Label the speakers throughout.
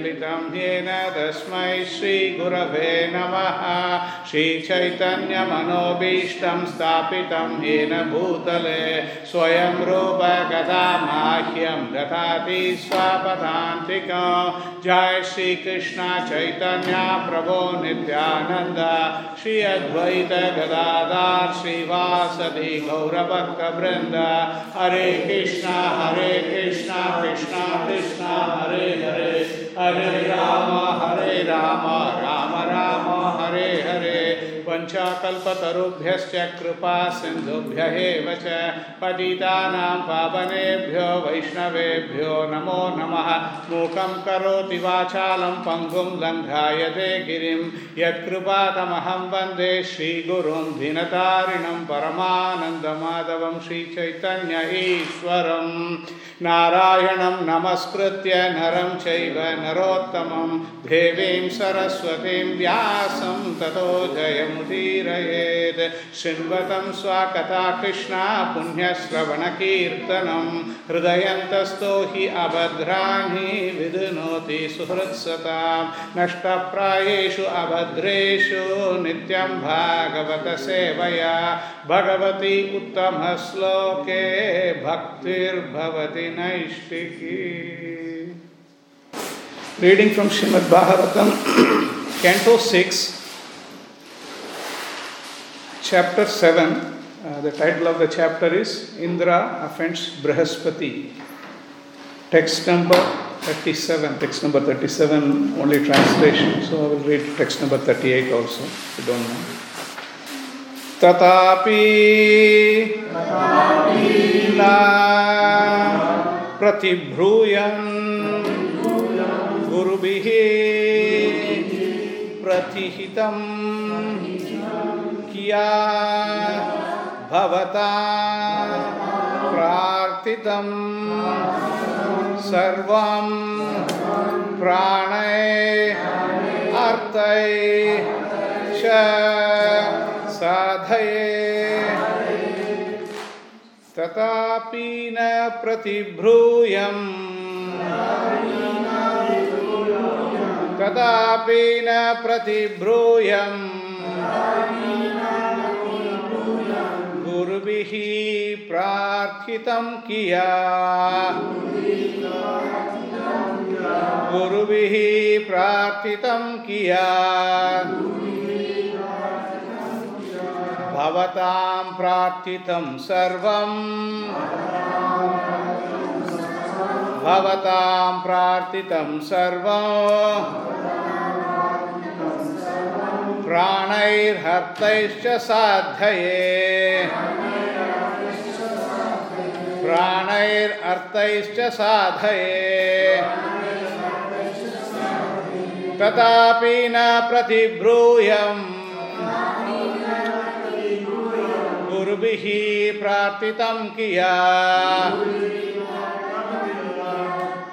Speaker 1: चक्षुर्वन्मिलितं येन तस्मै श्रीगुरवे नमः। श्रीचैतन्यमनोभीष्टं स्थापितं येन भूतले। स्वयं रूपकथा माह्यं ददाति स्वापदान्तिकं। जय श्रीकृष्ण चैतन्य प्रभो नित्यानन्द। श्री अद्वैत गदाधार श्रीवासदि गौरभक्तवृन्द। हरे कृष्ण हरे कृष्ण कृष्ण कृष्ण हरे हरे हरे राम हरे राम राम राम हरे हरे। पञ्चाकल्पतरुभ्यश्च कृपा सिन्धुभ्य च। पतितानां पावनेभ्यो वैष्णवेभ्यो नमो नमः। मूकं करोति वाचालं पङ्गुं लङ्घायते गिरिं। यत्कृपातमहं वन्दे श्रीगुरुं दिनतारिणं परमानन्दमाधवं श्रीचैतन्य ईश्वरं नारायणं नमस्कृत्य नरं चैव नरोत्तमं देवीं सरस्वतीं व्यासं ततो जयमुदीरयेत् शृण्वतं स्वाकथा कृष्णा पुण्यश्रवणकीर्तनं। हृदयन्तस्थो हि अभद्राणि विधुनोति सुहृत्सतां। नष्टप्रायेषु अभद्रेषु नित्यं भागवतसेवया भगवती उत्तमश्लोके भक्तिर्भवति reading from Srimad Bhagavatam canto six chapter seven the title of the chapter is Indra offends Brihaspati text number 37, text number 37 only translation so I will read text number 38 also, you don't know तथापि न प्रतिभ्रूयन् गुरुभिः प्रतिहितं किया भवता प्रार्थितं सर्वं प्राणै अर्थै च साधये तथापि न प्रतिभ्रूयम् तथापि न प्रतिभ्रूयम् गुरुभिः प्रार्थितं किया। गुरुभिः प्रार्थितं किया भवतां प्रार्थितं सर्वं। भवतां प्रार्थितं सर्वं। प्राणैर्हर्तैश्च साधये। प्राणैरर्थैश्च साधये। तथापि न प्रतिब्रूयम् गुरुभिः प्रार्थितं किया।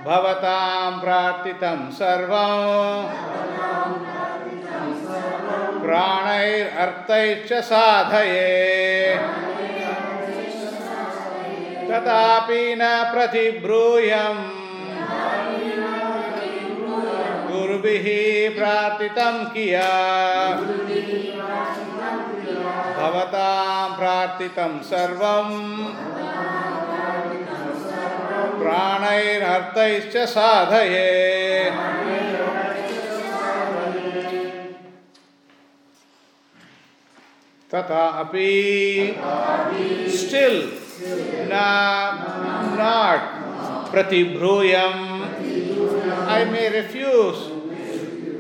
Speaker 1: भवतां प्रार्थितं सर्वं। प्राणैरर्थैश्च साधये। तथापि न प्रतिब्रूयम्। गुरुभिः प्रार्थितं किया भवतां प्रार्थितं सर्वं। प्राणैरर्थैश्च साधये। तथा अपि स्टिल न नॉट प्रतिभ्रूयम आई मे रिफ्यूज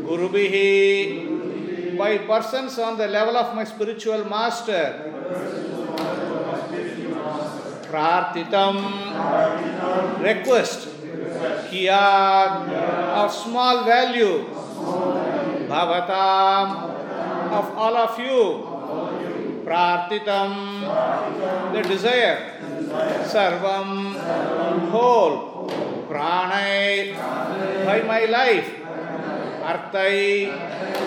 Speaker 1: गुरुभिः by persons on the level of my spiritual master. Prarthitam, request, kiyat, of small value, bhavatam, of all of you, prarthitam, the desire, sarvam, whole, pranay, by my life, arthai,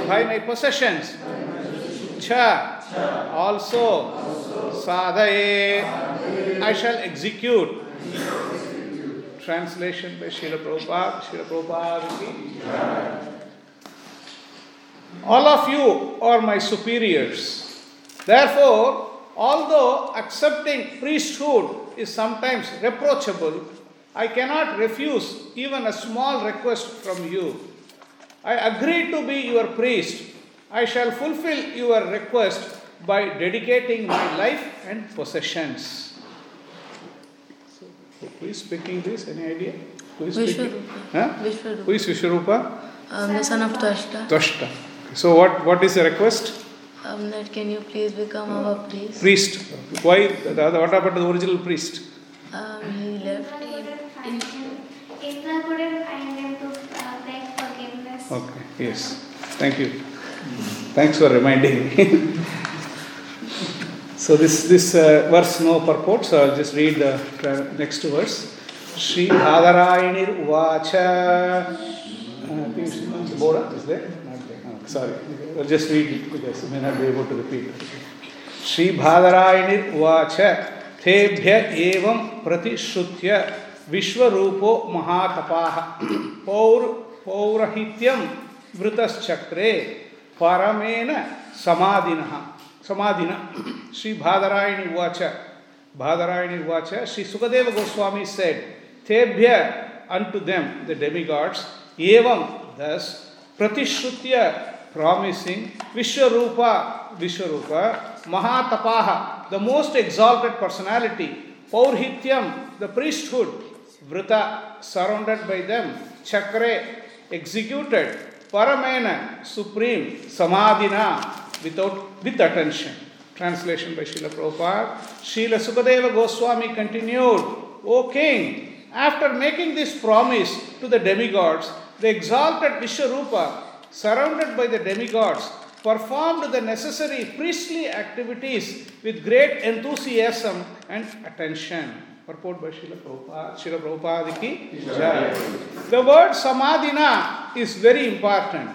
Speaker 1: by my possessions, cha, also, sadhaye, I shall execute. Translation by Srila Prabhupada. Srila Prabhupada. All of you are my superiors. Therefore, although accepting priesthood is sometimes reproachable, I cannot refuse even a small request from you. I agree to be your priest. I shall fulfill your request by dedicating my life and possessions. So, who is speaking this? Any idea? Who is speaking?
Speaker 2: Vishwarupa.
Speaker 1: Huh?
Speaker 2: Vishwarupa.
Speaker 1: Who is Vishwarupa?
Speaker 2: Um, the son of Twashta.
Speaker 1: Twashta. So, what, what is the request?
Speaker 2: Um, that can you please become our priest?
Speaker 1: Priest. Why? The, the, what happened to the original priest?
Speaker 2: Um, he left.
Speaker 3: Indra couldn't
Speaker 1: Okay, yes. Thank you. Thanks for reminding me. so this this uh, verse no purport, so I'll just read the tra- next verse. Sri Bhadarayinir Uvacha. Uh, I think it's Bora is there? Oh, sorry, I'll just read it because I may not be able to repeat it. Shri भादरायणिर उवाच तेभ्य एवं प्रतिश्रुत्य विश्वरूपो महातपाः पौर पौरहित्यम वृतश्चक्रे परमेन समाधिन। समाधिन। श्री भादरायण उवाच। भादरायण उवाच। Shri Sukhdev Goswami said तेभ्य unto them the Demi God's एवं दस प्रतिश्रुत promising विश्व विश्व महातपा द मोस्ट एक्सॉल्टेड पर्सनालिटी पौरहित्यम द प्रीस्टहुड वृता सराउंडेड बै देम चक्रे executed, Paramena, supreme, Samadhina, without, with attention. Translation by Srila Prabhupada. Srila Sukadeva Goswami continued, O king, after making this promise to the demigods, the exalted Vishwarupa, surrounded by the demigods, performed the necessary priestly activities with great enthusiasm and attention. Purport by Srila Prabhupada. Srila Prabhupada ki jai. The word samadhina is very important.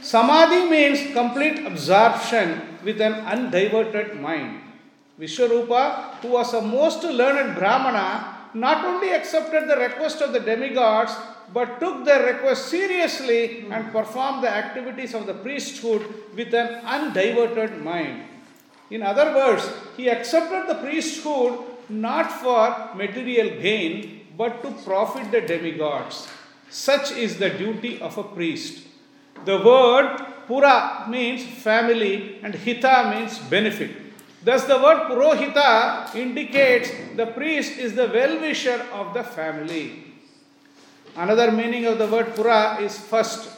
Speaker 1: Samadhi means complete absorption with an undiverted mind. Vishwarupa, who was a most learned Brahmana, not only accepted the request of the demigods but took their request seriously and performed the activities of the priesthood with an undiverted mind. In other words, he accepted the priesthood not for material gain but to profit the demigods. Such is the duty of a priest. The word pura means family and hita means benefit. Thus, the word purohita indicates the priest is the well wisher of the family. Another meaning of the word pura is first.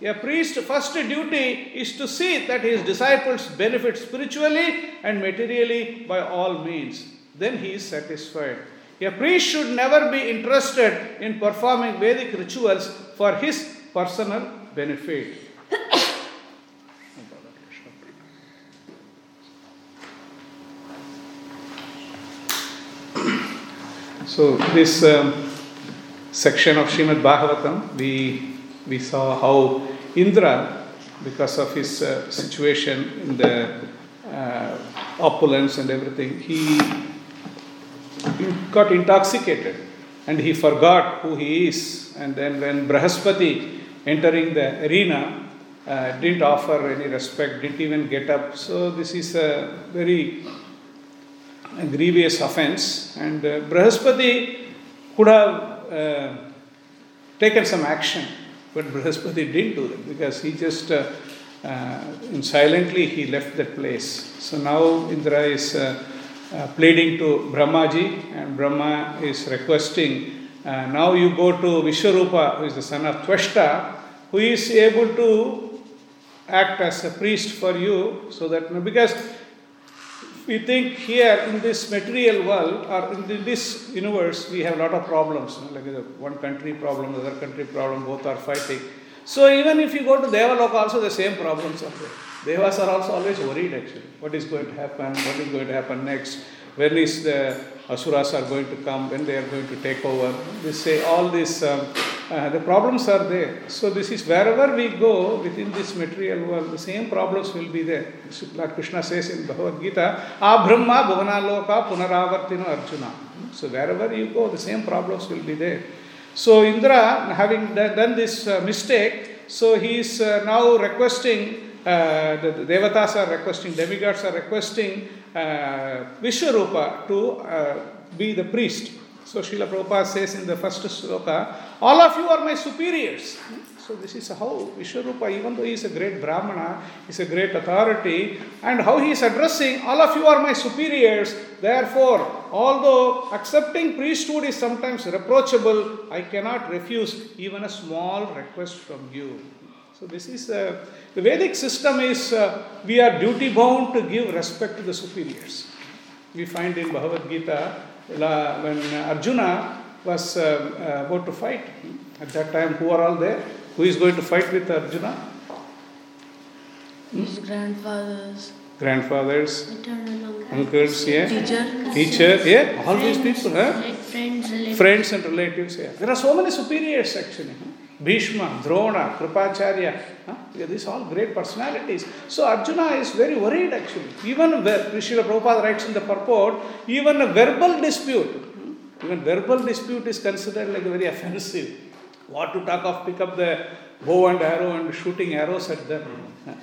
Speaker 1: A priest's first duty is to see that his disciples benefit spiritually and materially by all means. Then he is satisfied. A priest should never be interested in performing Vedic rituals for his personal benefit. So, this um, section of Srimad Bhagavatam, we, we saw how Indra, because of his uh, situation in the uh, opulence and everything, he got intoxicated and he forgot who he is. And then, when Brihaspati entering the arena uh, didn't offer any respect, didn't even get up. So, this is a very grievous offense, and uh, Brihaspati could have uh, taken some action, but Brihaspati didn't do that because he just uh, uh, silently he left that place. So now Indra is uh, pleading to Brahmaji, and Brahma is requesting. uh, now you go to Vishwarupa, who is the son of Twashta, who is able to act as a priest for you, so that because we think here in this material world or in this universe we have a lot of problems, you know, like one country problem, other country problem, both are fighting. So even if you go to Devaloka, also the same problems are there. Devas are also always worried actually. What is going to happen? What is going to happen next? When is the asuras are going to come? When they are going to take over? They say all these. Um, uh, the problems are there. So this is wherever we go within this material world, the same problems will be there. Like Krishna says in Bhagavad Gita, Abrahma bhuvanaloka punaravartina arjuna. So wherever you go, the same problems will be there. So Indra, having done this uh, mistake, so he is uh, now requesting uh, the, the devatas are requesting, demigods are requesting uh, Vishwarupa to uh, be the priest. So Srila Prabhupada says in the first sloka, all of you are my superiors. So this is how Vishwarupa, even though he is a great Brahmana, is a great authority, and how he is addressing, all of you are my superiors. Therefore, although accepting priesthood is sometimes reproachable, I cannot refuse even a small request from you. So this is uh, the Vedic system is uh, we are duty bound to give respect to the superiors. We find in Bhagavad Gita when Arjuna was uh, about to fight. At that time, who are all there? Who is going to fight with Arjuna?
Speaker 2: His grandfathers.
Speaker 1: Grandfathers, uncles, yeah.
Speaker 2: Teacher.
Speaker 1: Teacher, yeah. All these people, huh?
Speaker 3: Friends, relatives.
Speaker 1: Friends and relatives, yeah. There are so many superiors actually. Huh? Bhishma, Drona, Kripacharya, huh? these are all great personalities. So Arjuna is very worried actually. Even where, Srila Prabhupada writes in the purport, even a verbal dispute, even verbal dispute is considered like very offensive. What to talk of pick up the bow and arrow and shooting arrows at them.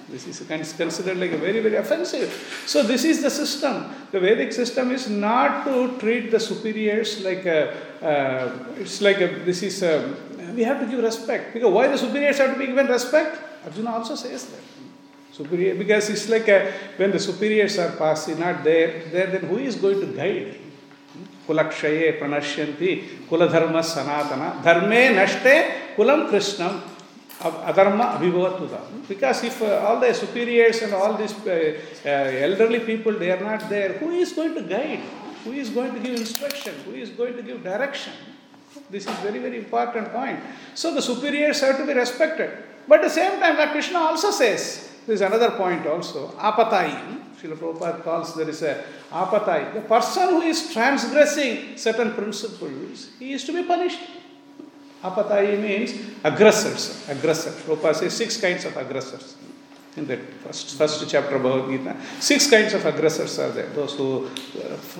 Speaker 1: This is considered like a very, very offensive. So this is the system. The Vedic system is not to treat the superiors like a, uh, it's like a, this is a, we have to give respect. Because why the superiors have to be given respect? Arjuna also says that. Because it's like when the superiors are passing, not there, then who is going to guide? Kulakshaye pranashyanti kuladharma sanatana dharme nashte kulam krishnam adharma abhivavatuda. Because if uh, all the superiors and all these uh, uh, elderly people, they are not there, who is going to guide? Who is going to give instruction? Who is going to give direction? This is very, very important point. So the superiors have to be respected. But at the same time, like Krishna also says, there is another point also, atatayi. Srila Prabhupada calls there is a atatayi. The person who is transgressing certain principles, he is to be punished. Atatayi means aggressors. Aggressor. Prabhupada says six kinds of aggressors. In that first, first chapter of Bhagavad Gita, six kinds of aggressors are there. Those who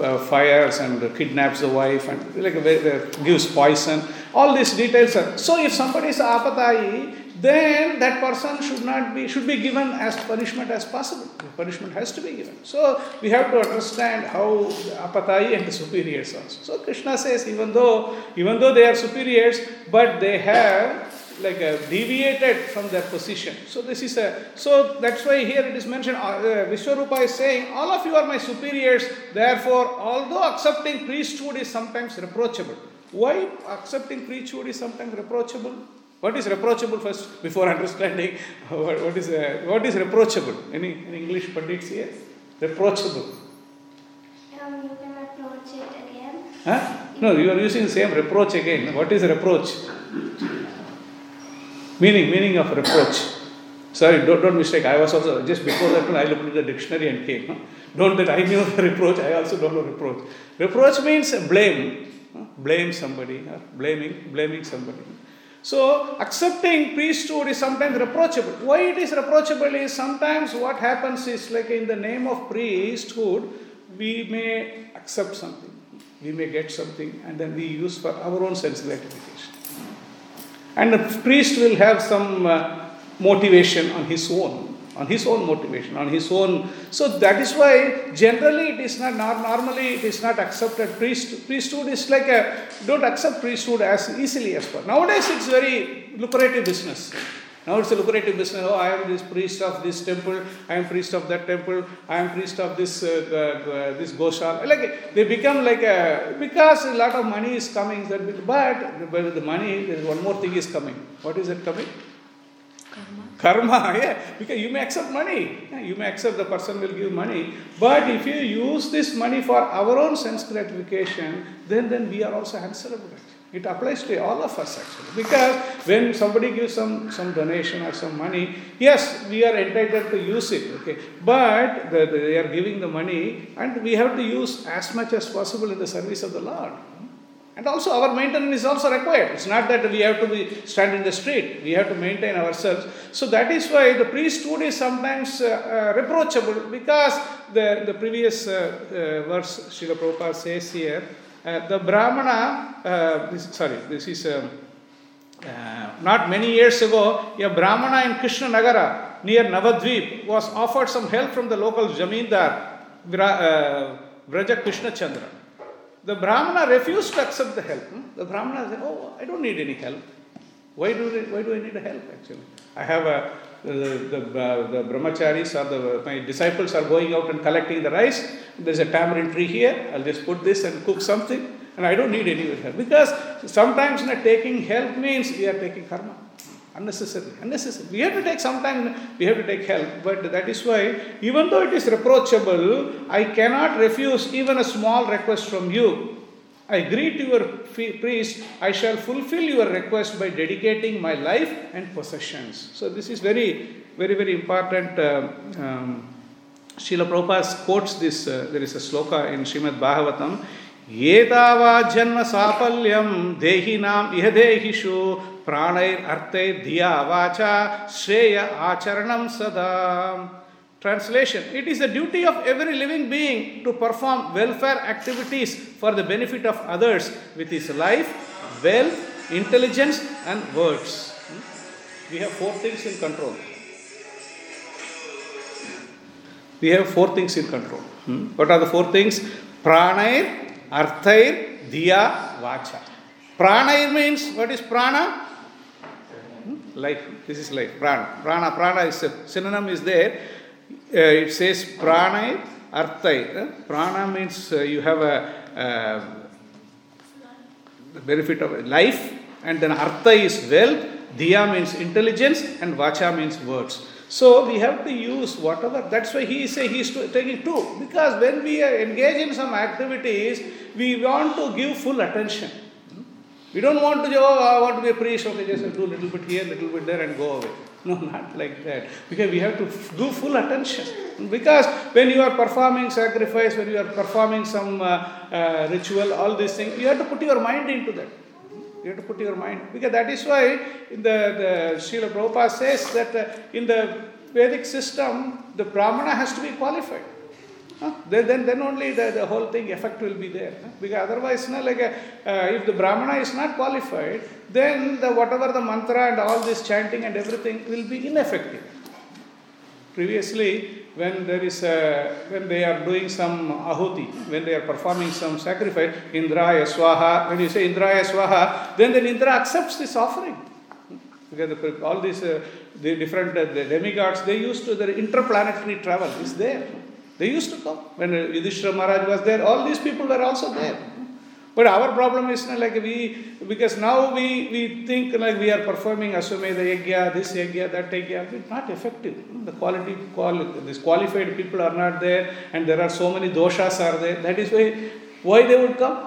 Speaker 1: uh, fires and kidnaps the wife and like uh, gives poison. All these details are. So if somebody is atatayi, then that person should not be should be given as punishment as possible. Punishment has to be given. So we have to understand how atatayi and the superiors also. So Krishna says even though even though they are superiors, but they have like a deviated from their position. So this is a so that's why here it is mentioned. Uh, Vishwarupa is saying, all of you are my superiors. Therefore, although accepting priesthood is sometimes reproachable, why accepting priesthood is sometimes reproachable? What is reproachable first before understanding what, what is uh, what is reproachable? Any, any English pandits here? Reproachable.
Speaker 3: Um, you can approach it again.
Speaker 1: Huh? No, you are using the same reproach again. What is reproach? Meaning, meaning of reproach. Sorry, don't, don't mistake. I was also, just before that one, I looked at the dictionary and came. Don't that I knew the reproach, I also don't know reproach. Reproach means blame. Blame somebody, huh? blaming, blaming somebody. So, accepting priesthood is sometimes reproachable. Why it is reproachable is sometimes what happens is like in the name of priesthood, we may accept something, we may get something, and then we use for our own sense gratification. And the priest will have some uh, motivation on his own, on his own motivation, on his own. So that is why generally it is not, normally it is not accepted. Priest, priesthood is like a, don't accept priesthood as easily as possible. Nowadays it's very lucrative business. Now it's a lucrative business. Oh, I am this priest of this temple. I am priest of that temple. I am priest of this uh, uh, this goshal. Like they become like a because a lot of money is coming. That but but the money, there is one more thing is coming. What is it coming? Karma, Karma, yeah, because you may accept money. Yeah, You may accept the person will give money. But if you use this money for our own sense gratification, then, then we are also answerable. It applies to all of us actually. Because when somebody gives some, some donation or some money, yes, we are entitled to use it. Okay. But the, the- they are giving the money and we have to use as much as possible in the service of the Lord. And also our maintenance is also required. It's not that we have to be stand in the street. We have to maintain ourselves. So that is why the priesthood is sometimes uh, uh, reproachable because the, the previous uh, uh, verse Srila Prabhupada says here, the Brahmana, uh, this, sorry, this is um, uh, not many years ago, a Brahmana in Krishna Nagara near Navadvip was offered some help from the local Jamindar, uh, Vraja Krishna Chandra. The Brahmana refused to accept the help. hmm? The Brahmana said, Oh, I don't need any help. Why do, I, why do I need help actually? I have a, the, the, uh, the brahmacharis or the, my disciples are going out and collecting the rice. There's a tamarind tree here. I'll just put this and cook something. And I don't need any help. Because sometimes you know, taking help means we are taking karma. Unnecessary. Unnecessary. We have to take sometime, we have to take help. But that is why, even though it is reproachable, I cannot refuse even a small request from you. I agree to your fee- priest, I shall fulfill your request by dedicating my life and possessions. So, this is very, very, very important. Um, um, Srila Prabhupada quotes this, uh, there is a sloka in Srimad Bhagavatam. Etawah जन्म साफल्यम देहिनाम इह देहिषु प्राणैर अर्थे धिया वाचा श्रेय आचरणम सदा Translation It is the duty of every living being to perform welfare activities for the benefit of others with his life, wealth, intelligence, and words. Hmm? We have four things in control. We have four things in control. Hmm? What are the four things? Pranair, Arthair, Diya, Vacha. Pranair means what is prana? Hmm? Life. This is life. Prana. Prana. Prana is a synonym is there. Uh, it says pranay, arthai. Uh, prana means uh, you have a benefit of life, and then artha is wealth, diya means intelligence, and vacha means words. So we have to use whatever. That's why he say he is taking two. Because when we are engaged in some activities, we want to give full attention. We don't want to, oh, I want to be a priest, okay, just do a little bit here, little bit there, and go away. No, not like that. Because we have to do full attention. Because when you are performing sacrifice, when you are performing some uh, uh, ritual, all these things, you have to put your mind into that. You have to put your mind. Because that is why in the, the Srila Prabhupada says that uh, in the Vedic system, the Brahmana has to be qualified. Then, then, then only the, the whole thing effect will be there. Because otherwise, no, like a, uh, if the Brahmana is not qualified, then the whatever the mantra and all this chanting and everything will be ineffective. Previously, when there is a, when they are doing some ahuti, when they are performing some sacrifice, Indraya Swaha, when you say Indraya Swaha, then the Indra accepts this offering. Because all these uh, the different uh, the demigods, they used to, their interplanetary travel is there. They used to come. When Yudhishthira Maharaj was there, all these people were also there. But our problem is not like we, because now we, we think like we are performing Aswamedha Yagya, this Yagya, that Yagya, it's not effective. The quality, quali, these qualified people are not there, and there are so many doshas are there. That is why, why they would come.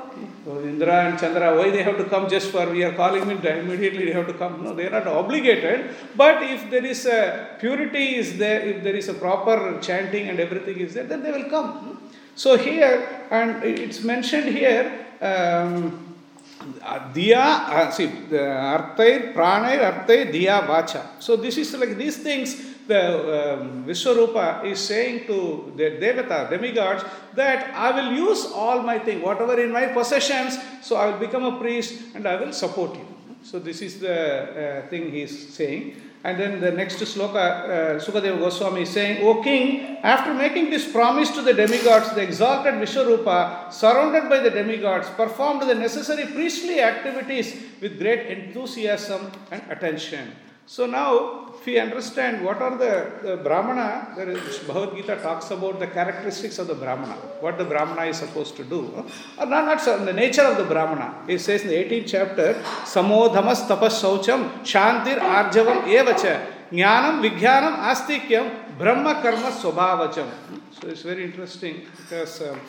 Speaker 1: Indra and Chandra, why they have to come just for we are calling them, immediately they have to come. No, they are not obligated. But if there is a purity is there, if there is a proper chanting and everything is there, then they will come. So here, and it's mentioned here, um, diya, uh, see, the arthair, pranair, arthair, diya, vacha. So this is like these things, the um, Vishwarupa is saying to the Devata, demigods, that I will use all my thing, whatever in my possessions, so I will become a priest and I will support you. So this is the uh, thing he is saying. And then the next sloka, uh, Sukadeva Goswami is saying, O king, after making this promise to the demigods, the exalted Vishwarupa, surrounded by the demigods, performed the necessary priestly activities with great enthusiasm and attention. So now, if we understand what are the, the Brahmana, there is Bhagavad Gita talks about the characteristics of the Brahmana, what the Brahmana is supposed to do, or not, not so, the nature of the Brahmana. It says in the 18th chapter, Samodhamas tapas saucham, shantir arjavam evacha, Jnanam, Vijnanam, Astikyam, Brahma Karma Swabhavajam. So it's very interesting because um,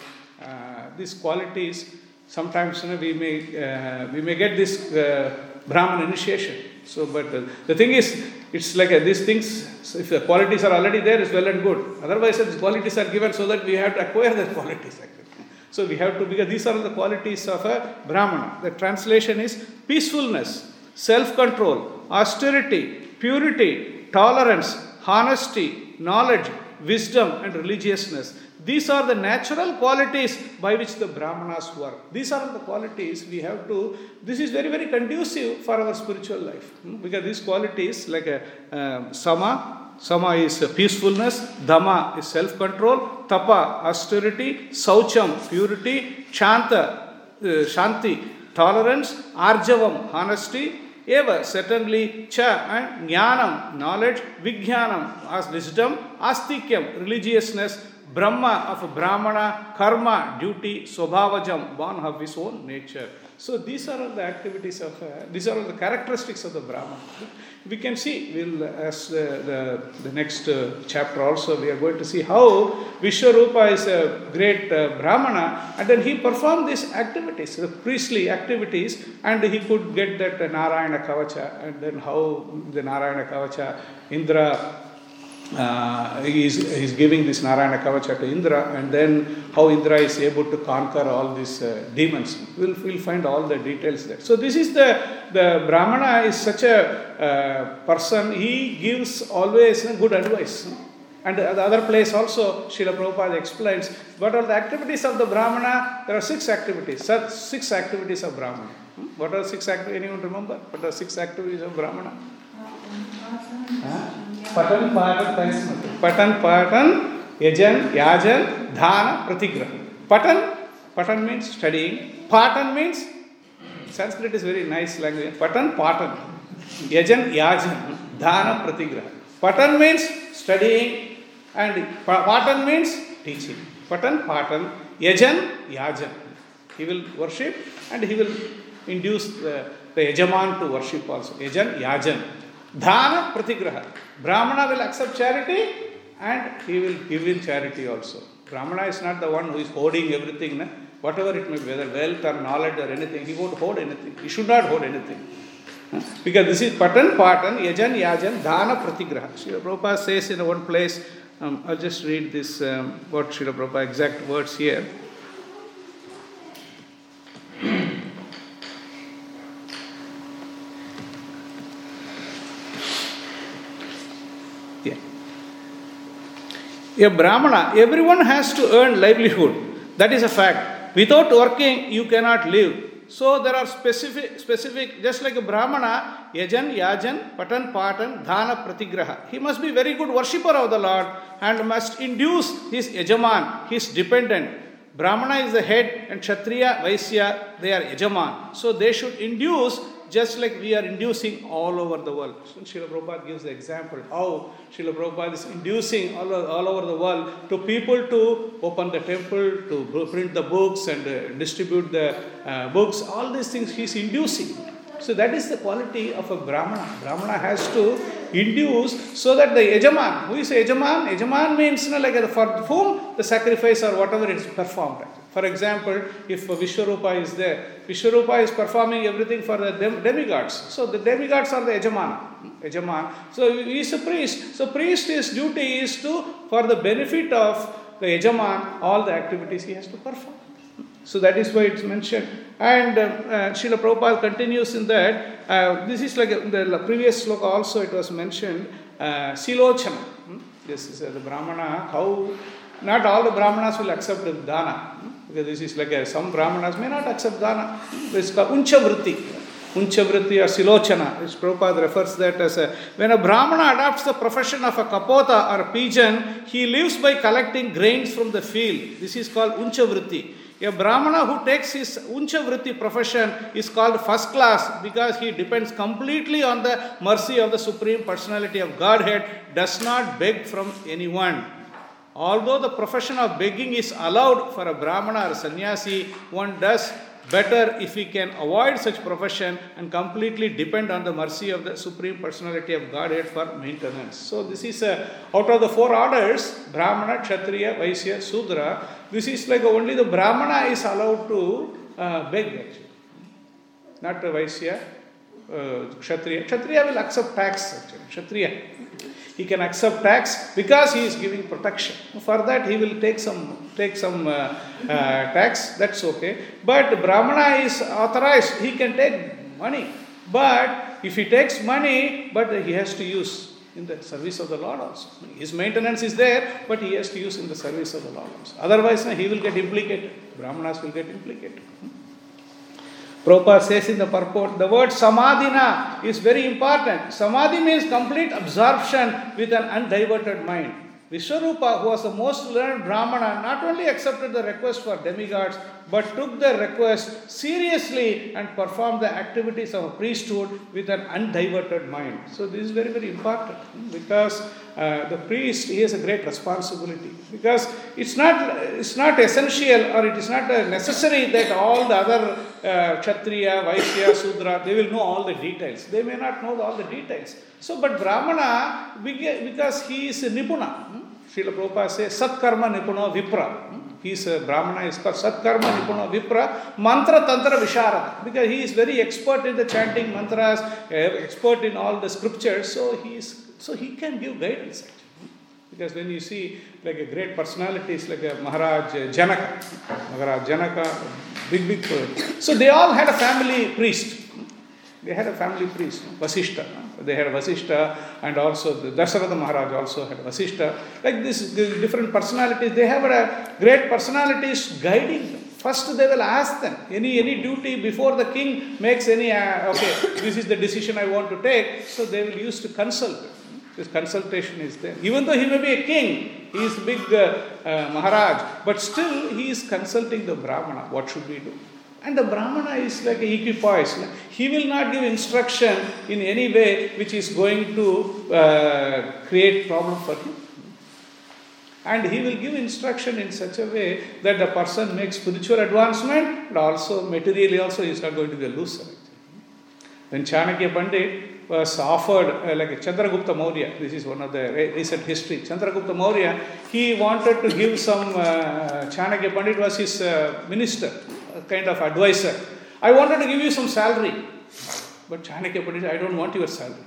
Speaker 1: uh, these qualities sometimes you know, we may uh, we may get this uh, Brahman initiation. So, but uh, the thing is, it's like uh, these things. So if the qualities are already there, it's well and good. Otherwise, these qualities are given so that we have to acquire the qualities. So we have to because these are the qualities of a Brahmana. The translation is peacefulness, self-control, austerity, purity, tolerance, honesty, knowledge, wisdom, and religiousness. These are the natural qualities by which the Brahmanas work. These are the qualities we have to. This is very, very conducive for our spiritual life hmm? because these qualities, like a um, sama, sama is peacefulness, dhamma is self control, tapa, austerity, saucham, purity, shanta, uh, shanti, tolerance, arjavam, honesty, eva certainly cha and jnanam knowledge vijnanam as wisdom astikyam religiousness brahma of brahmana karma duty swabhavajam one of his own nature so these are all the activities of uh, these are all the characteristics of the brahman. We can see we'll as the, the, the next uh, chapter also we are going to see how vishwarupa is a great uh, brahmana and then he performed these activities the priestly activities and he could get that narayana kavacha and then how the narayana kavacha indra uh, he is, giving this Narayana Kavacha to Indra, and then how Indra is able to conquer all these uh, demons. We'll, we'll find all the details there. So, this is the, the Brahmana is such a uh, person, he gives always good advice. And the other place also, Srila Prabhupada explains what are the activities of the Brahmana? There are six activities, six activities of Brahmana. Hmm? What are six activities? Anyone remember? What are six activities of Brahmana? Huh? Patan, Patan, thanks. Patan, Patan, Yajan, Yajan, Dhana, Pratigraha. Patan, Patan means studying. Patan means, Sanskrit is very nice language. Patan, Patan. Yajan, Yajan, Dhana, Pratigraha. Patan means studying and Patan means teaching. Patan, Patan, Yajan, Yajan. He will worship and he will induce the, the Yajaman to worship also. Yajan, Yajan. Brahmana is not the one who is hoarding everything, na? whatever it may be, whether wealth or knowledge or anything, he won't hoard anything. He should not hoard anything. Because this is Patan, Patan, Yajan, Yajan, Dhana Pratigraha. Srila Prabhupada says in one place, um, I'll just read this, um, what Srila Prabhupada exact words here. A Brahmana, everyone has to earn livelihood. That is a fact. Without working, you cannot live. So there are specific, specific, just like a Brahmana, Yajan, Yajan, Patan, Patan, Dhana, Pratigraha. He must be very good worshipper of the Lord and must induce his Yajaman, his dependent. Brahmana is the head and Kshatriya, Vaisya, they are Yajaman. So they should induce just like we are inducing all over the world. Srila Prabhupada gives the example how Srila Prabhupada is inducing all, all over the world to people to open the temple, to print the books and uh, distribute the uh, books. All these things he is inducing. So that is the quality of a Brahmana. Brahmana has to induce so that the Yajaman, who is Yajaman? Yajaman means you know, like for whom the sacrifice or whatever is performed. For example, if Vishwarupa is there, Vishwarupa is performing everything for the demigods. So the demigods are the Yajaman. Yajaman. So he is a priest. So priest his duty is to, for the benefit of the Yajaman, all the activities he has to perform. So that is why it's mentioned. And uh, uh, Prabhupada continues in that. Uh, this is like in the previous sloka also it was mentioned. Uh, Silochana. Hmm? This is uh, the Brahmana. How not all the Brahmanas will accept dana. Hmm? Because this is like a, some Brahmanas may not accept dana. This is called Unchavritti. Unchavritti or Silochana. Which Prabhupada refers that as a. When a Brahmana adopts the profession of a kapota or a pigeon, he lives by collecting grains from the field. This is called Unchavritti. A Brahmana who takes his Unchavritti profession is called first class because he depends completely on the mercy of the Supreme Personality of Godhead, does not beg from anyone. Although the profession of begging is allowed for a Brahmana or sannyasi, one does better if we can avoid such profession and completely depend on the mercy of the Supreme Personality of Godhead for maintenance. So, this is uh, out of the four orders Brahmana, Kshatriya, Vaishya, Sudra. This is like only the Brahmana is allowed to uh, beg actually, not the Vaishya. Uh, Kshatriya. Kshatriya will accept tax actually. Kshatriya. He can accept tax because he is giving protection. For that, he will take some take some uh, uh, tax. That's okay. But Brahmana is authorized. He can take money. But if he takes money, but he has to use in the service of the Lord also. His maintenance is there, but he has to use in the service of the Lord. Otherwise, he will get implicated. Brahmanas will get implicated. Prabhupada says in the purport, the word samadhina is very important. Samadhi means complete absorption with an undiverted mind. Vishwarupa, who was the most learned Brahmana, not only accepted the request for demigods, but took the request seriously and performed the activities of a priesthood with an undiverted mind. So, this is very, very important because uh, the priest he has a great responsibility because it's not it's not essential or it is not uh, necessary that all the other uh, kshatriya vaishya sudra they will know all the details they may not know all the details so but brahmana because he is a nipuna hmm? Srila Prabhupada says Satkarma Nipuna Vipra. इस ब्राह्मण इस पर सत्कर्म निपुण विप्र मंत्र तंत्र विशारद because he is very expert in the chanting mantra expert in all the scriptures so he is so he can give guidance because when you see like a great personalities like a Maharaj Janak Maharaj Janak big big so they all had a family priest they had a family priest Vashishtha They had Vasishta, and also the Dasharatha Maharaj also had Vasishta. Like this, the different personalities, they have a great personalities guiding them. First, they will ask them any any duty before the king makes any. Uh, okay, this is the decision I want to take. So they will use to consult. This consultation is there. Even though he may be a king, he is big uh, uh, Maharaj, but still he is consulting the Brahmana. What should we do? And the Brahmana is like equipoised. He will not give instruction in any way which is going to uh, create problem for him. And he will give instruction in such a way that the person makes spiritual advancement, but also materially also he is not going to be a loser. When Chanakya Pandit was offered, uh, like Chandragupta Maurya, this is one of the recent history, Chandragupta Maurya, he wanted to give some, uh, Chanakya Pandit was his uh, minister, kind of advisor. I wanted to give you some salary. But Chanakya Pandit, I don't want your salary.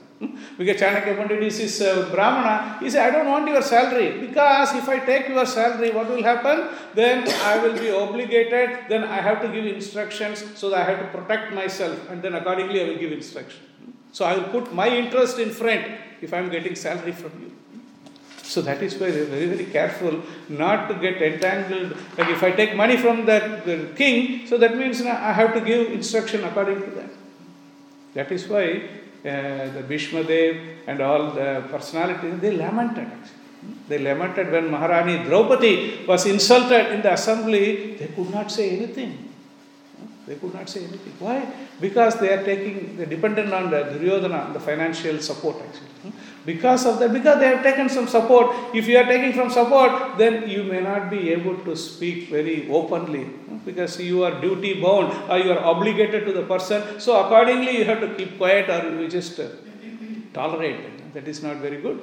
Speaker 1: Because Chanakya Pandit is his uh, Brahmana, he said, I don't want your salary. Because if I take your salary, what will happen? Then I will be obligated, then I have to give instructions, so that I have to protect myself, and then accordingly I will give instruction. So I will put my interest in front if I am getting salary from you. So that is why they are very, very careful not to get entangled. Like if I take money from the, the king, so that means I have to give instruction according to that. That is why uh, the Bhishma Dev and all the personalities, they lamented. They lamented when Maharani Draupadi was insulted in the assembly, they could not say anything. They could not say anything. Why? Because they are taking, they dependent on the Duryodhana, the financial support actually. Because of that, because they have taken some support. If you are taking from support, then you may not be able to speak very openly because you are duty bound or you are obligated to the person. So accordingly, you have to keep quiet or you just uh, tolerate. That is not very good.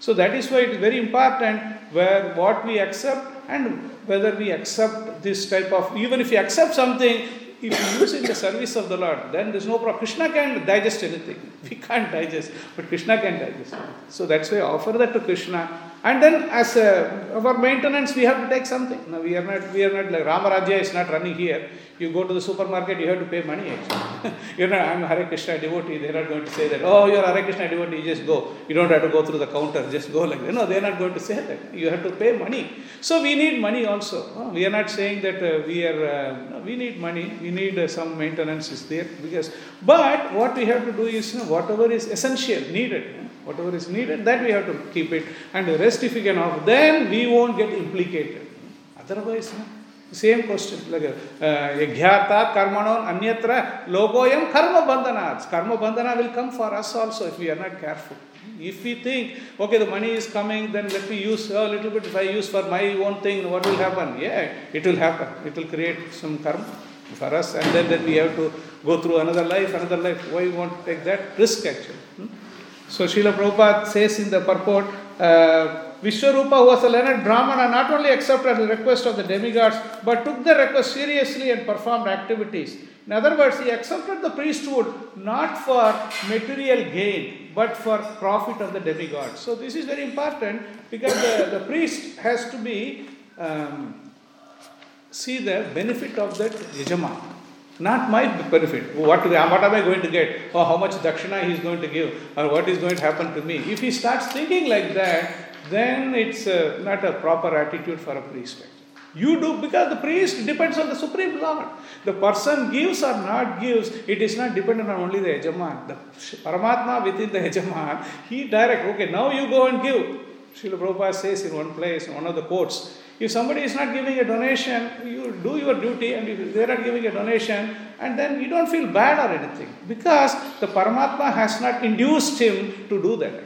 Speaker 1: So that is why it is very important where what we accept and whether we accept this type of even if you accept something if you use in the service of the Lord, then there's no problem. Krishna can digest anything. We can't digest, but Krishna can digest. So that's why I offer that to Krishna. And then as a, our maintenance, we have to take something. Now we are not, we are not like Ramarajya is not running here. You go to the supermarket, you have to pay money actually. You're not, I'm a Hare Krishna devotee. They're not going to say that, oh, you're a Hare Krishna devotee, you just go. You don't have to go through the counter, just go like that. No, they're not going to say that. You have to pay money. So we need money also. We are not saying that uh, we are, uh, no, we need money. We need uh, some maintenance is there. because. But what we have to do is, you know, whatever is essential, needed, whatever is needed, that we have to keep it. And the rest, if we can offer, then we won't get implicated. Otherwise? Same question. Like uh, Yaghyata karmanon anyatra logoyam karma bandhanat. Karma bandhana will come for us also if we are not careful. If we think, okay, the money is coming, then let me use a little bit. If I use for my own thing, what will happen? Yeah, it will happen. It will create some karma. for us, and then, then we have to go through another life, another life. Why you want to take that risk actually? Hmm? So Srila Prabhupada says in the purport, uh, Vishwarupa, who was a learned Brahmana, not only accepted the request of the demigods, but took the request seriously and performed activities. In other words, he accepted the priesthood not for material gain, but for profit of the demigods. So this is very important because the, the priest has to be um, see the benefit of that yajaman, not my benefit. What, what am I going to get? Or how much dakshina he is going to give? Or what is going to happen to me? If he starts thinking like that, then it's uh, not a proper attitude for a priest. You do because the priest depends on the Supreme Lord. The person gives or not gives, it is not dependent on only the Yajaman. The Paramatma within the Yajaman, he direct, okay, now you go and give. Srila Prabhupada says in one place, in one of the quotes, if somebody is not giving a donation, you do your duty, and if they are not giving a donation, and then you don't feel bad or anything, because the Paramatma has not induced him to do that.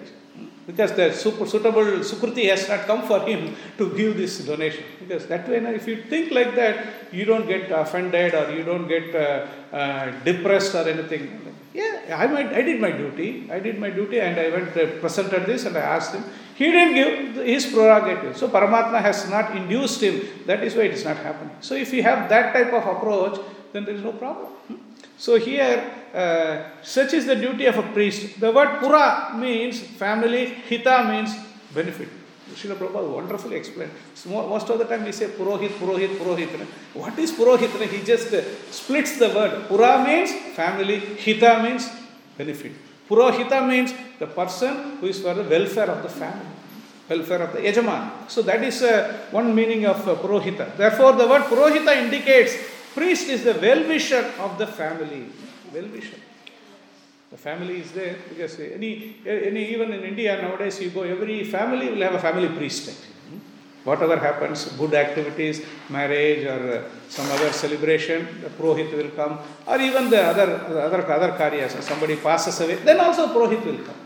Speaker 1: Because the super suitable sukruti has not come for him to give this donation. Because that way, if you think like that, you don't get offended or you don't get uh, uh, depressed or anything. Yeah, I, might, I did my duty. I did my duty and I went uh, presented this and I asked him. He didn't give his prerogative. So Paramatma has not induced him. That is why it is not happening. So if you have that type of approach, then there is no problem. So here, uh, such is the duty of a priest. The word pura means family, hita means benefit. Srila Prabhupada wonderfully explained. Most of the time we say purohit, purohit, purohit. What is purohit? He just splits the word. Pura means family, hita means benefit. Purohita means the person who is for the welfare of the family, welfare of the yajaman. So that is uh, one meaning of uh, purohita. Therefore, the word purohita indicates priest is the well-wisher of the family. Well-wisher. The family is there because any, any even in India nowadays you go every family will have a family priest. Actually. Whatever happens, good activities, marriage or uh, some other celebration, the Purohit will come, or even the other other other karyas. Somebody passes away, then also prohit will come.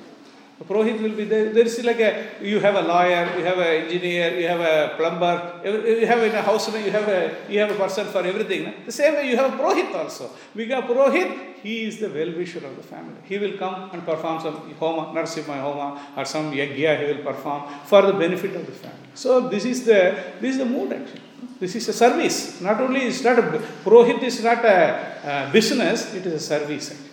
Speaker 1: The Purohit will be there. There is like a you have a lawyer, you have an engineer, you have a plumber, you have in a house, you have a you have a person for everything. The same way you have a Purohit also. Got Purohit, he is the well-wisher of the family. He will come and perform some homa, Narsimha homa, or some yagya he will perform for the benefit of the family. So this is the this is the mood actually. This is a service. Not only it's not a Purohit is not a, a business, it is a service. Actually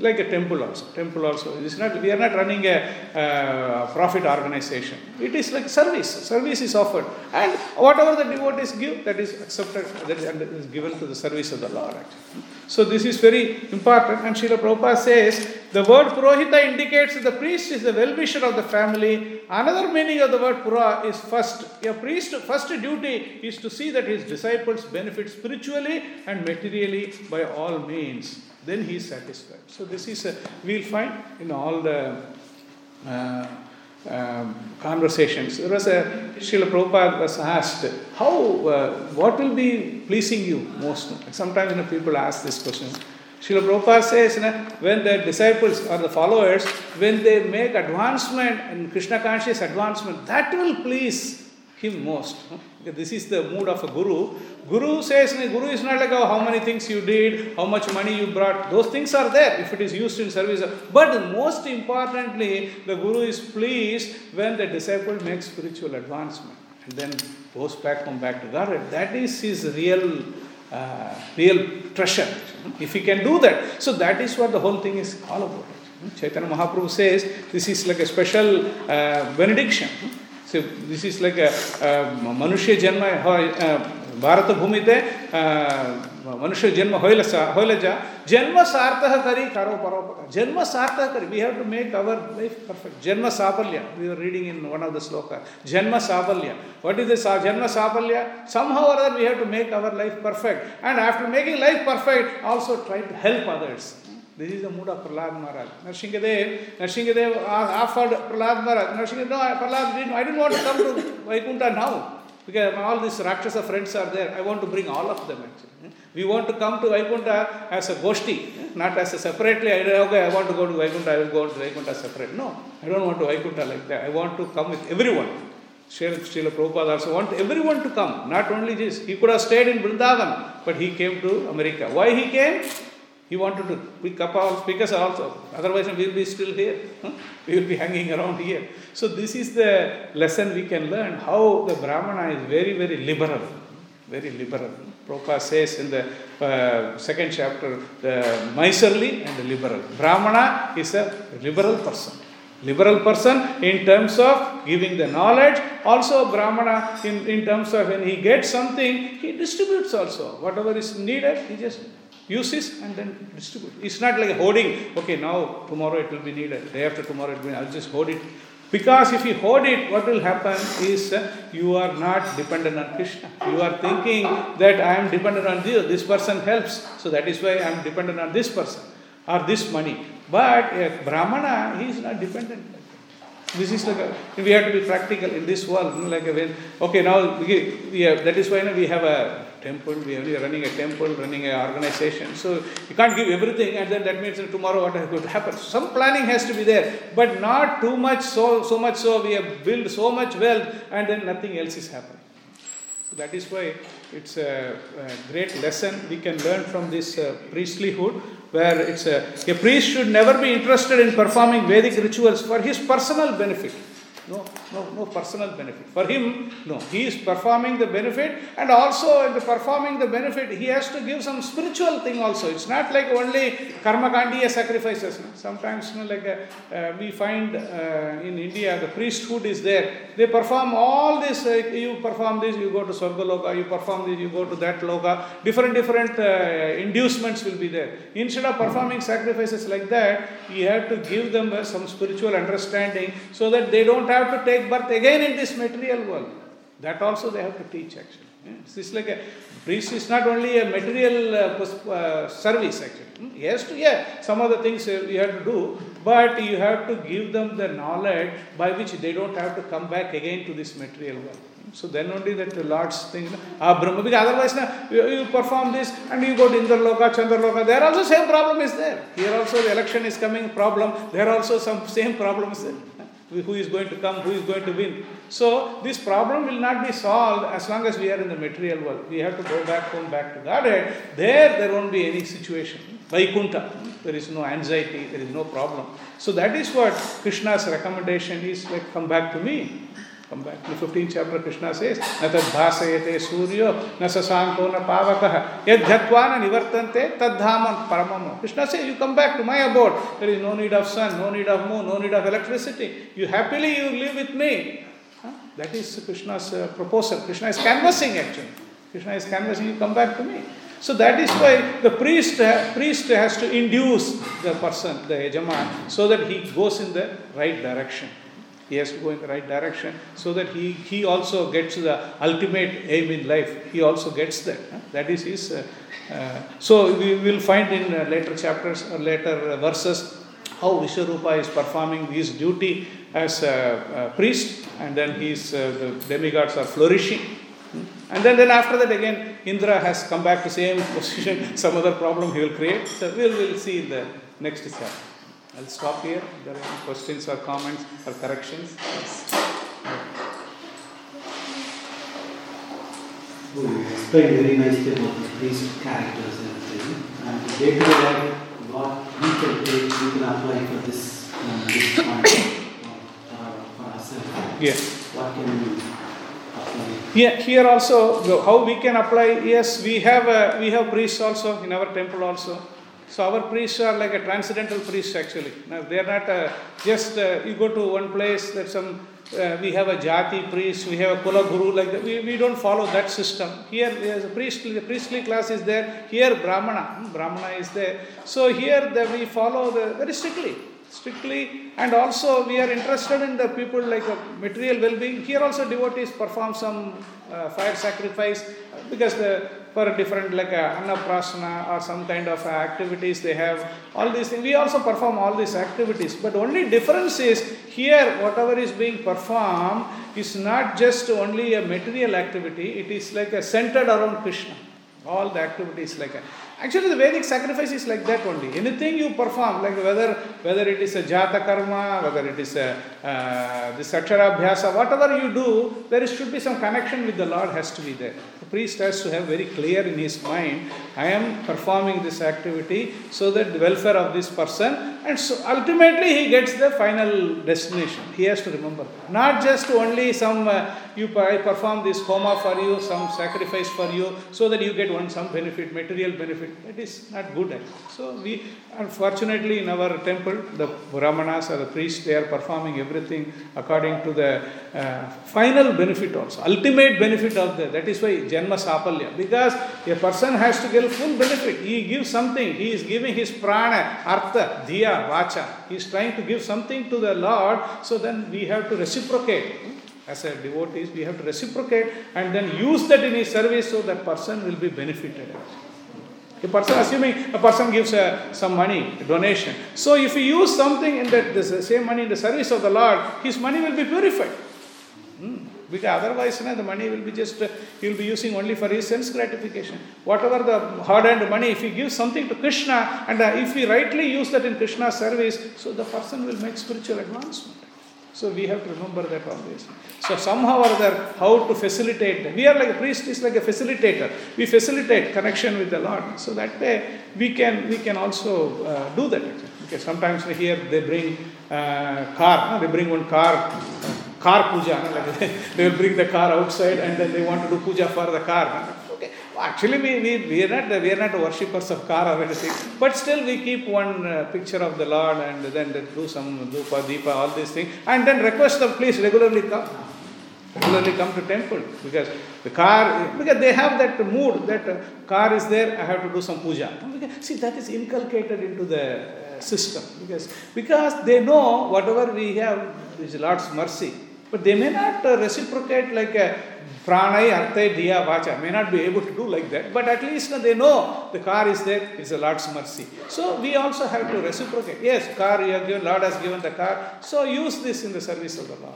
Speaker 1: like a temple also. Temple also. It's not, we are not running a profit organization. It is like service. Service is offered. And whatever the devotees give, that is accepted, that is given to the service of the Lord. Actually. So this is very important. And Srila Prabhupada says, the word Purohita indicates the priest is the well-wisher of the family. Another meaning of the word Pura is first. A priest first duty is to see that his disciples benefit spiritually and materially by all means then he is satisfied. So this is a, we'll find in all the uh, um, conversations. There was a Srila Prabhupada was asked, how, uh, what will be pleasing you most? Sometimes you know, people ask this question. Srila Prabhupada says, you know, when the disciples or the followers, when they make advancement in Krishna conscious advancement, that will please him most. This is the mood of a guru. Guru says, Guru is not like oh, how many things you did, how much money you brought. Those things are there if it is used in service. But most importantly, the Guru is pleased when the disciple makes spiritual advancement and then goes back home back to God. That is his real, uh, real treasure. If he can do that, so that is what the whole thing is all about. Chaitanya Mahaprabhu says this is like a special uh, benediction. So this is like a, a मनुष्य जन्म भारत भूमिते मनुष्य जन्म होइल होइल जा जन्म सार्थक करी करो परोपकार जन्म सार्थक करी we have to make our life perfect जन्म साफल्य we were reading in one of the sloka जन्म साफल्य what is this जन्म साफल्य somehow or other we have to make our life perfect and after making life perfect also try to help others this is the mood of Prahlad Maharaj. Narsinghadev, Narsinghadev uh, offered Prahlad Maharaj. Narsinghadev, no, Prahlad didn't, I didn't want to come to Vaikuntha now. Because all these Rakshasa friends are there. I want to bring all of them actually. We want to come to Vaikuntha as a Goshti, not as a separately. I, okay, I want to go to Vaikuntha, I will go to Vaikuntha separate. No, I don't want to Vaikuntha like that. I want to come with everyone. Srila Prabhupada also want everyone to come, not only this. He could have stayed in Vrindavan, but he came to America. Why he came? He wanted to pick up all, us also. Otherwise, we will be still here. huh? We will be hanging around here. So, this is the lesson we can learn how the Brahmana is very, very liberal. Very liberal. Prabhupada says in the uh, second chapter, the miserly and the liberal. Brahmana is a liberal person. Liberal person in terms of giving the knowledge. Also, Brahmana in, in terms of when he gets something, he distributes also. Whatever is needed, he just uses and then distributes. It's not like hoarding. Okay, now tomorrow it will be needed. Day after tomorrow it will. I'll just hoard it. Because if you hoard it, what will happen is uh, you are not dependent on Krishna. You are thinking that I am dependent on this. This person helps, so that is why I am dependent on this person or this money. But a Brahmana, he is not dependent. This is like a, we have to be practical in this world. Like okay, now we, have, that is why you know, we have a temple. We are running a temple, running an organization. So you can't give everything, and then that means tomorrow what to happen. Some planning has to be there, but not too much. So so much so we have built so much wealth, and then nothing else is happening. So that is why it's a, a great lesson we can learn from this uh, priestlyhood, where it's a, a priest should never be interested in performing Vedic rituals for his personal benefit. No, no, no personal benefit. For him, no. He is performing the benefit, and also in the performing the benefit, he has to give some spiritual thing also. It's not like only karma kandiya sacrifices. no. Sometimes, you know, like uh, uh, we find uh, in India, the priesthood is there. They perform all this. You perform this, you go to Swargaloka. You perform this, you go to that loka. Different, different uh, inducements will be there. Instead of performing sacrifices like that, you have to give them some spiritual understanding so that they don't have to take birth again in this material world. That also they have to teach actually. Is like a priest is not only a material uh, uh, service actually. Hmm, to, yeah, some of the things we have to do, but you have to give them the knowledge by which they don't have to come back again to this material world. So then only that the Lord's thing, ah, Brahma, because otherwise now, you, you perform this and you go to Indraloka, Chandraloka, there also same problem is there. Here also the election is coming problem, there also some same problem is there who is going to come, who is going to win. So this problem will not be solved as long as we are in the material world. We have to go back home, back to Godhead. There, there won't be any situation. Vaikuntha, there is no anxiety, there is no problem. So that is what Krishna's recommendation is like, come back to me. Come back. The 15th chapter, Krishna says, न तद्भासयते सूर्यो न शशांको न पावकः यद्ध्यात्वा न निवर्तन्ते तद्धाम परमम Krishna says, you come back to my abode. There is no need of sun, no need of moon, no need of electricity. You happily you live with me. That is Krishna's uh, proposal. Krishna is canvassing actually. Krishna is canvassing, you come back to me. So that is why the priest, uh, priest has to induce the person, the Yajaman, so that he goes in the right direction. He has to go in the right direction so that he, he also gets the ultimate aim in life. He also gets that. huh? That is his. Uh, uh, so we will find in uh, later chapters or later uh, verses how Vishwarupa is performing his duty as a, a priest, and then his uh, the demigods are flourishing. Hmm? And then, then after that again, Indra has come back to same position. Some other problem he will create. So we will we'll see in the next chapter. I'll stop here. There are any questions or comments or corrections?
Speaker 4: Oh, you explained very nicely about the priest characters and everything. And day to day life, what we can take, we can apply for this, uh, this point for, for ourselves.
Speaker 1: Yeah.
Speaker 4: What can we apply?
Speaker 1: Yeah, here also, how we can apply, yes, we have, uh, we have priests also in our temple also. So our priests are like a transcendental priests actually. Now they are not uh, just, uh, you go to one place, there's some, uh, we have a jati priest, we have a kula guru, like that. We, we don't follow that system. Here, there's a priestly, the priestly class is there. Here, Brahmana, hmm, Brahmana is there. So here, the, we follow the, very strictly strictly and also we are interested in the people like uh, material well-being here also devotees perform some fire sacrifice because the for a different like a annaprasana or some kind of uh, activities they have. All these things we also perform all these activities. But only difference is here whatever is being performed is not just only a material activity. It is like a centered around krishna. All the activities like that. Actually, the Vedic sacrifice is like that only. Anything you perform, like whether whether it is a jata karma, whether it is a uh, this whatever you do, there should be some connection with the Lord has to be there. The priest has to have very clear in his mind, I am performing this activity so that the welfare of this person, and so ultimately he gets the final destination. He has to remember, not just only some uh, you I perform this homa for you, some sacrifice for you, so that you get one some benefit, material benefit. That is not good. Actually. So we, unfortunately, in our temple, the brahmanas or the priests, they are performing everything according to the uh, final benefit also, ultimate benefit of the. That is why janma sapalya, because a person has to get full benefit. He gives something. He is giving his prana, artha, dhiya, vacha. He is trying to give something to the Lord. So then we have to reciprocate as a devotees, we have to reciprocate and then use that in his service so that person will be benefited. A person, assuming a person gives uh, some money, donation. So if he use something in that this same money in the service of the Lord, his money will be purified. Hmm. Because otherwise, you know, the money will be just, uh, he will be using only for his sense gratification. Whatever the hard earned money, if he gives something to Krishna, and uh, if we rightly use that in Krishna's service, so the person will make spiritual advancement. So we have to remember that always. So somehow or other, how to facilitate. We are like a priest is like a facilitator. We facilitate connection with the Lord. So that way we can we can also uh, do that. Because sometimes here they bring uh, car, they bring one car, car puja. Like they will bring the car outside and then they want to do puja for the car. Actually, we, we, we, are not, we are not worshippers of car or anything, but still we keep one uh, picture of the Lord and then do some dhupa, deepa, all these things, and then request them, please regularly come. Regularly come to temple because the car, because they have that mood that uh, car is there, I have to do some puja. See, that is inculcated into the uh, system because, because they know whatever we have is Lord's mercy, but they may not uh, reciprocate like a pranay, arthay, diya, vacha may not be able to do like that, but at least they know the car is there, it's the Lord's mercy. So we also have to reciprocate. Yes, car you have given, Lord has given the car, so use this in the service of the Lord.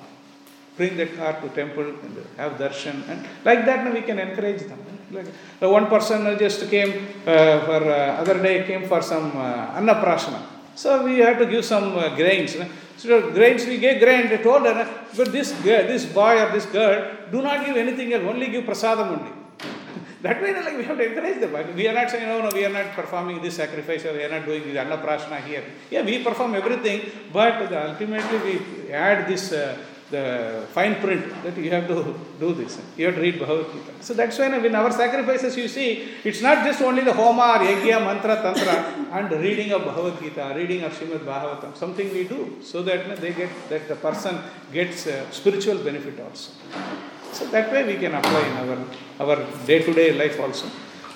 Speaker 1: Bring that car to temple and have darshan, and like that we can encourage them. Like uh, one person just came uh, for uh, other day came for some uh, annaprashana. So we have to give some uh, grains. So grains, we gave grain. They told her, but this girl, this boy or this girl, do not give anything else. Only give prasadam only. that way, like we have to encourage them. We are not saying, no, no, we are not performing this sacrifice or we are not doing the annaprashana here. Yeah, we perform everything, but ultimately we add this. Uh, the fine print that you have to do this. You have to read Bhagavad Gita. So that's why in our sacrifices you see, it's not just only the Homa or Yajna, Mantra, Tantra and reading of Bhagavad Gita, reading of Srimad Bhagavatam, something we do so that they get, that the person gets spiritual benefit also. So that way we can apply in our, our day-to-day life also.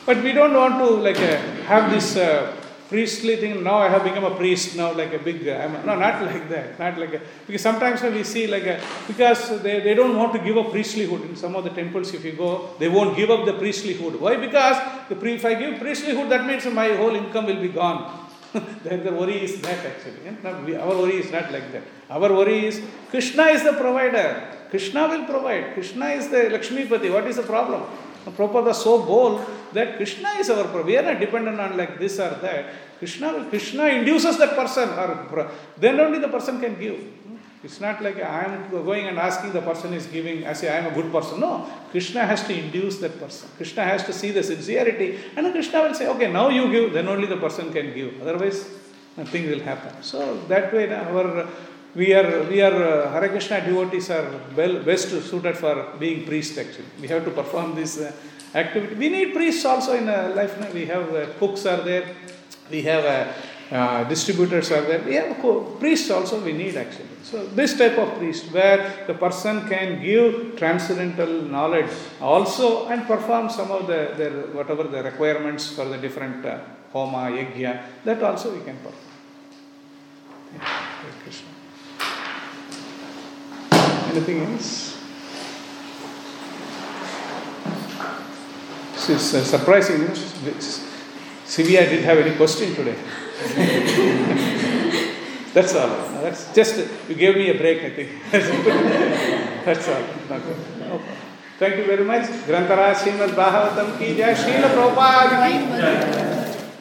Speaker 1: But we don't want to like uh, have this uh, priestly thing. Now I have become a priest. Now like a big. Uh, I'm, no, not like that. Not like a, because sometimes we see like a because they, they don't want to give up priestlyhood in some of the temples. If you go, they won't give up the priestlyhood. Why? Because the pre, if I give priestlyhood, that means my whole income will be gone. then the worry is that actually. Not, we, our worry is not like that. Our worry is Krishna is the provider. Krishna will provide. Krishna is the Lakshmi Lakshmipati. What is the problem? Prabhupada so bold that Krishna is our problem. We are not dependent on like this or that. Krishna, Krishna induces that person, or then only the person can give. It's not like I am going and asking the person is giving, I say I am a good person. No, Krishna has to induce that person. Krishna has to see the sincerity, and Krishna will say, okay, now you give, then only the person can give. Otherwise, nothing will happen. So that way, our we are we are uh, Hare Krishna devotees are well best suited for being priest. Actually, we have to perform this uh, activity. We need priests also in uh, life. We have uh, cooks are there. We have uh, uh, distributors are there. We have co- priests also. We need actually. So this type of priest where the person can give transcendental knowledge also and perform some of the, whatever the requirements for the different uh, homa yajna that also we can perform. Yeah. Anything else? It's uh, surprising. You know? Sivya didn't have any question today. That's all. That's just you gave me a break. I think. that's all. Okay. Thank you very much. Grantara Srimad Bhagavatam ki jai. Srila Prabhupada ki.